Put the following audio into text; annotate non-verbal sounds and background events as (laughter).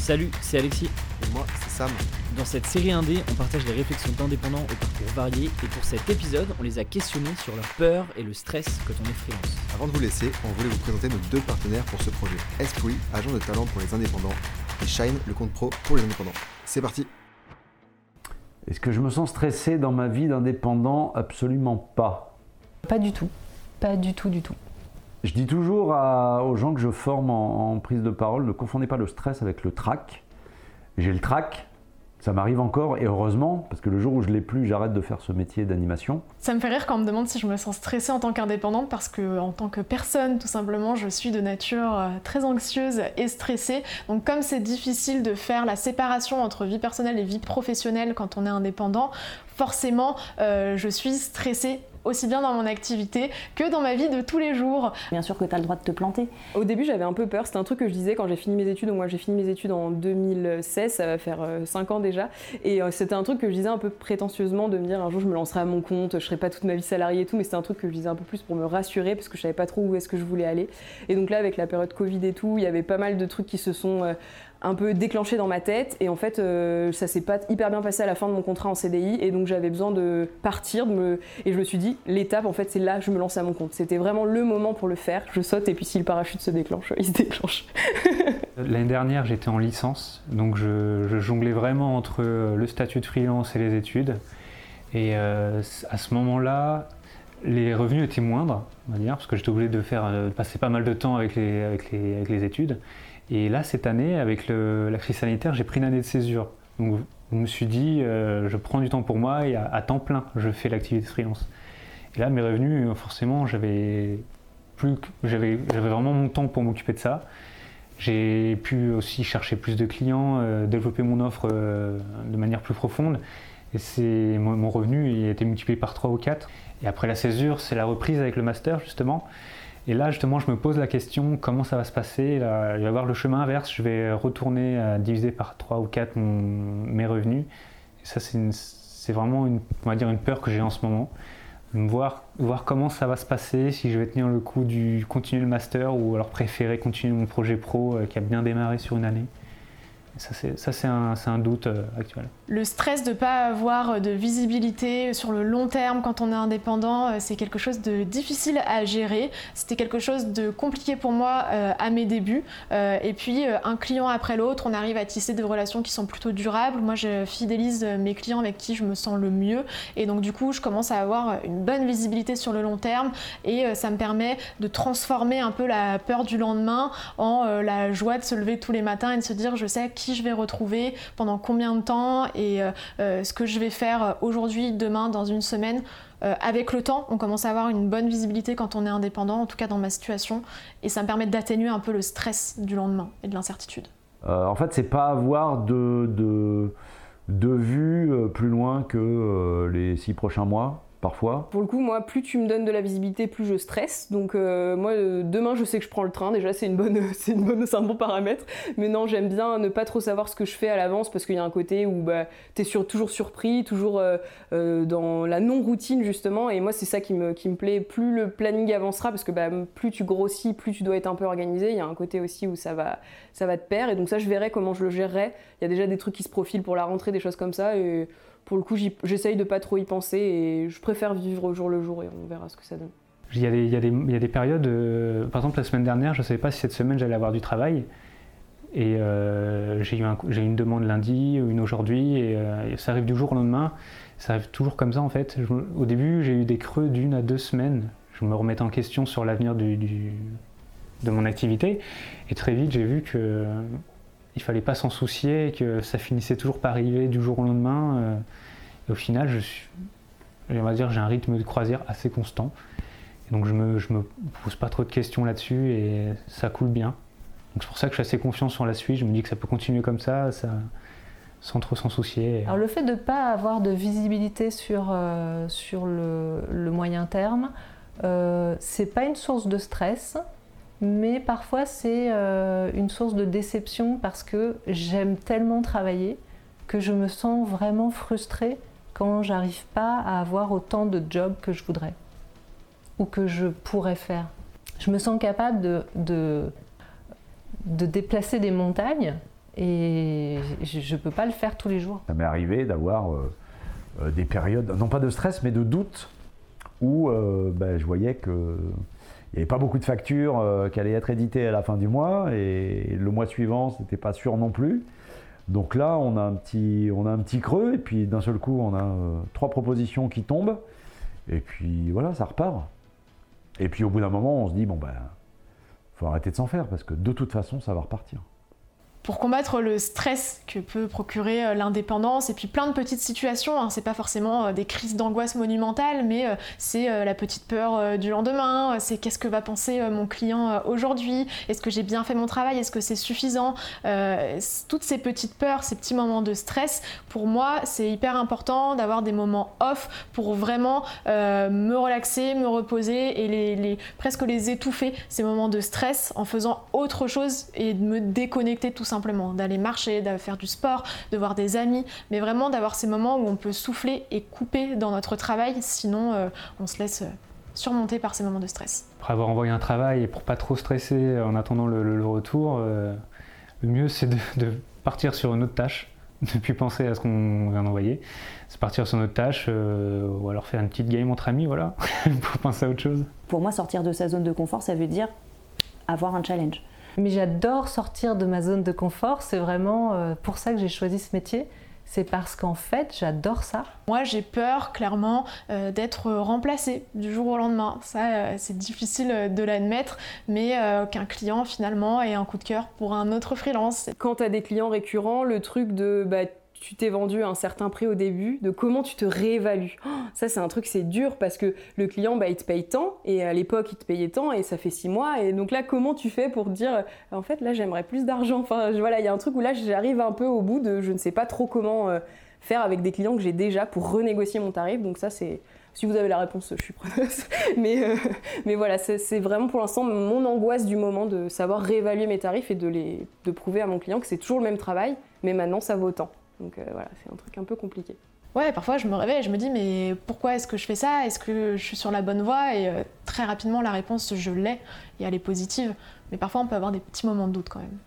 Salut, c'est Alexis. Et moi, c'est Sam. Dans cette série indé, on partage des réflexions d'indépendants au parcours varié et pour cet épisode, on les a questionnés sur leur peur et le stress quand on est freelance. Avant de vous laisser, on voulait vous présenter nos deux partenaires pour ce projet. Esprit, agent de talent pour les indépendants, et Shine, le compte pro pour les indépendants. C'est parti Est-ce que je me sens stressé dans ma vie d'indépendant? Absolument pas. Pas du tout. Pas du tout, du tout. Je dis toujours aux gens que je forme en, en prise de parole, ne confondez pas le stress avec le trac. J'ai le trac, ça m'arrive encore, et heureusement, parce que le jour où je l'ai plus, j'arrête de faire ce métier d'animation. Ça me fait rire quand on me demande si je me sens stressée en tant qu'indépendante parce que en tant que personne, tout simplement, je suis de nature euh, très anxieuse et stressée. Donc comme c'est difficile de faire la séparation entre vie personnelle et vie professionnelle quand on est indépendant, forcément, euh, je suis stressée aussi bien dans mon activité que dans ma vie de tous les jours. Bien sûr que tu as le droit de te planter. Au début, j'avais un peu peur. C'était un truc que je disais quand j'ai fini mes études. Donc, moi, j'ai fini mes études en 2016, ça va faire 5 ans déjà. Et euh, c'était un truc que je disais un peu prétentieusement de me dire un jour je me lancerai à mon compte, je serai pas toute ma vie salariée et tout. Mais c'était un truc que je disais un peu plus pour me rassurer parce que je savais pas trop où est-ce que je voulais aller. Et donc là, avec la période Covid et tout, il y avait pas mal de trucs qui se sont euh, un peu déclenchés dans ma tête. Et en fait, euh, ça s'est pas hyper bien passé à la fin de mon contrat en CDI. Et donc, j'avais besoin de partir. De me... Et je me suis dit, l'étape, en fait, c'est là, je me lance à mon compte. C'était vraiment le moment pour le faire. Je saute et puis si le parachute se déclenche, il se déclenche. (laughs) L'année dernière, j'étais en licence, donc je, jonglais vraiment entre euh, le statut de freelance et les études. Et euh, à ce moment-là, les revenus étaient moindres, on va dire, parce que j'étais obligé de faire passer pas mal de temps avec les, avec les, avec les études. Et là, cette année, avec la crise sanitaire, j'ai pris une année de césure. Donc, je me suis dit, euh, je prends du temps pour moi et à, temps plein, je fais l'activité de freelance. Et là, mes revenus, euh, forcément, j'avais plus, j'avais, vraiment mon temps pour m'occuper de ça. J'ai pu aussi chercher plus de clients, euh, développer mon offre de manière plus profonde. Et c'est mon, mon revenu il a été multiplié par 3 ou 4. Et après la césure, c'est la reprise avec le master justement. Et là justement, je me pose la question comment ça va se passer? Il va y avoir le chemin inverse. Je vais retourner à diviser par 3 ou 4 mon- mes revenus. Ça, c'est vraiment une, on va dire une peur que j'ai en ce moment. Voir, voir comment ça va se passer, si je vais tenir le coup du continuer le master ou alors préférer continuer mon projet pro euh, qui a bien démarré sur une année. Ça, c'est un, doute euh, actuel. Le stress de ne pas avoir de visibilité sur le long terme quand on est indépendant, euh, c'est quelque chose de difficile à gérer. C'était quelque chose de compliqué pour moi euh, à mes débuts. Et puis, un client après l'autre, on arrive à tisser des relations qui sont plutôt durables. Moi, je fidélise mes clients avec qui je me sens le mieux. Et donc, du coup, je commence à avoir une bonne visibilité sur le long terme. Et ça me permet de transformer un peu la peur du lendemain en la joie de se lever tous les matins et de se dire, je sais qui je vais retrouver, pendant combien de temps et euh, euh, ce que je vais faire aujourd'hui, demain, dans une semaine. Euh, avec le temps, on commence à avoir une bonne visibilité quand on est indépendant, en tout cas dans ma situation, et ça me permet d'atténuer un peu le stress du lendemain et de l'incertitude. Euh, en fait, c'est pas avoir de, de, de vue euh, plus loin que euh, les six prochains mois, parfois. Pour le coup, moi, plus tu me donnes de la visibilité, plus je stresse. Donc, euh, moi, euh, demain, je sais que je prends le train. Déjà, c'est une bonne, (laughs) c'est une bonne, c'est un bon paramètre. Mais non, j'aime bien ne pas trop savoir ce que je fais à l'avance parce qu'il y a un côté où bah, t'es toujours surpris, toujours euh, dans la non-routine justement. Et moi, c'est ça qui me, plaît. Plus le planning avancera, parce que bah, plus tu grossis, plus tu dois être un peu organisé. Il y a un côté aussi où ça va, ça va te perdre. Et donc ça, je verrai comment je le gérerai. Il y a déjà des trucs qui se profilent pour la rentrée, des choses comme ça. Pour le coup, j'essaye de pas trop y penser et je préfère vivre au jour le jour et on verra ce que ça donne. Il y a des, périodes, euh, par exemple la semaine dernière, je ne savais pas si cette semaine j'allais avoir du travail. Et euh, j'ai eu, une demande lundi, une aujourd'hui, et, euh, et ça arrive du jour au lendemain. Ça arrive toujours comme ça en fait. Au début, j'ai eu des creux d'une à deux semaines. Je me remettais en question sur l'avenir de mon activité. Et très vite, j'ai vu que il fallait pas s'en soucier, que ça finissait toujours par arriver du jour au lendemain. euh, au final, on va dire, j'ai un rythme de croisière assez constant. Donc je me, je me pose pas trop de questions là-dessus et ça coule bien. Donc c'est pour ça que je suis assez confiant sur la suite. Je me dis que ça peut continuer comme ça, sans trop s'en soucier. Alors le fait de ne pas avoir de visibilité sur, euh, sur le, le moyen terme, euh, c'est pas une source de stress, mais parfois c'est euh, une source de déception parce que j'aime tellement travailler que je me sens vraiment frustrée quand j'arrive pas à avoir autant de jobs que je voudrais ou que je pourrais faire. Je me sens capable de, de, de déplacer des montagnes Et je ne peux pas le faire tous les jours. Ça m'est arrivé d'avoir euh, euh, des périodes, non pas de stress, mais de doute, où ben, je voyais qu'il n'y avait pas beaucoup de factures qui allaient être éditées à la fin du mois, et le mois suivant, ce n'était pas sûr non plus. Donc là, on a un petit, creux, et puis d'un seul coup, on a trois propositions qui tombent, et puis voilà, ça repart. Et puis au bout d'un moment, on se dit, bon ben, faut arrêter de s'en faire, parce que de toute façon, ça va repartir pour combattre le stress que peut procurer euh, l'indépendance et puis plein de petites situations. Hein. C'est pas forcément euh, des crises d'angoisse monumentales, mais euh, c'est la petite peur du lendemain, c'est qu'est-ce que va penser mon client aujourd'hui, est-ce que j'ai bien fait mon travail, est-ce que c'est suffisant? toutes ces petites peurs, ces petits moments de stress, pour moi, c'est hyper important d'avoir des moments off pour vraiment me relaxer, me reposer et presque les étouffer, ces moments de stress, en faisant autre chose et de me déconnecter tout simplement, d'aller marcher, de faire du sport, de voir des amis, mais vraiment d'avoir ces moments où on peut souffler et couper dans notre travail, sinon euh, on se laisse euh, surmonter par ces moments de stress. Après avoir envoyé un travail et pour pas trop stresser en attendant le, retour, euh, le mieux c'est de, partir sur une autre tâche, (laughs) ne plus penser à ce qu'on vient d'envoyer, c'est partir sur une autre tâche ou alors faire une petite game entre amis, voilà, (laughs) pour penser à autre chose. Pour moi, sortir de sa zone de confort, ça veut dire avoir un challenge. Mais j'adore sortir de ma zone de confort. C'est vraiment euh, pour ça que j'ai choisi ce métier. C'est parce qu'en fait, j'adore ça. Moi, j'ai peur, clairement, euh, d'être remplacée du jour au lendemain. Ça, euh, c'est difficile de l'admettre, mais qu'un client, finalement, ait un coup de cœur pour un autre freelance. Quand tu as des clients récurrents, le truc de bah, tu t'es vendu à un certain prix au début, de comment tu te réévalues. Oh, ça, c'est un truc, c'est dur parce que le client, bah, il te paye tant, et à l'époque, il te payait tant, et ça fait six mois. Et donc là, comment tu fais pour dire, euh, en fait, là, j'aimerais plus d'argent Enfin, voilà, il y a un truc où là, j'arrive un peu au bout de, je ne sais pas trop comment euh, faire avec des clients que j'ai déjà pour renégocier mon tarif. Donc ça, c'est. Si vous avez la réponse, je suis preneuse. (laughs) mais, euh, mais voilà, c'est vraiment pour l'instant mon angoisse du moment de savoir réévaluer mes tarifs et de, les, de prouver à mon client que c'est toujours le même travail, mais maintenant ça vaut tant. Donc euh, voilà, c'est un truc un peu compliqué. Ouais, parfois je me réveille et je me dis mais pourquoi est-ce que je fais ça? Est-ce que je suis sur la bonne voie? Et euh, très rapidement la réponse je l'ai et elle est positive. Mais parfois on peut avoir des petits moments de doute quand même.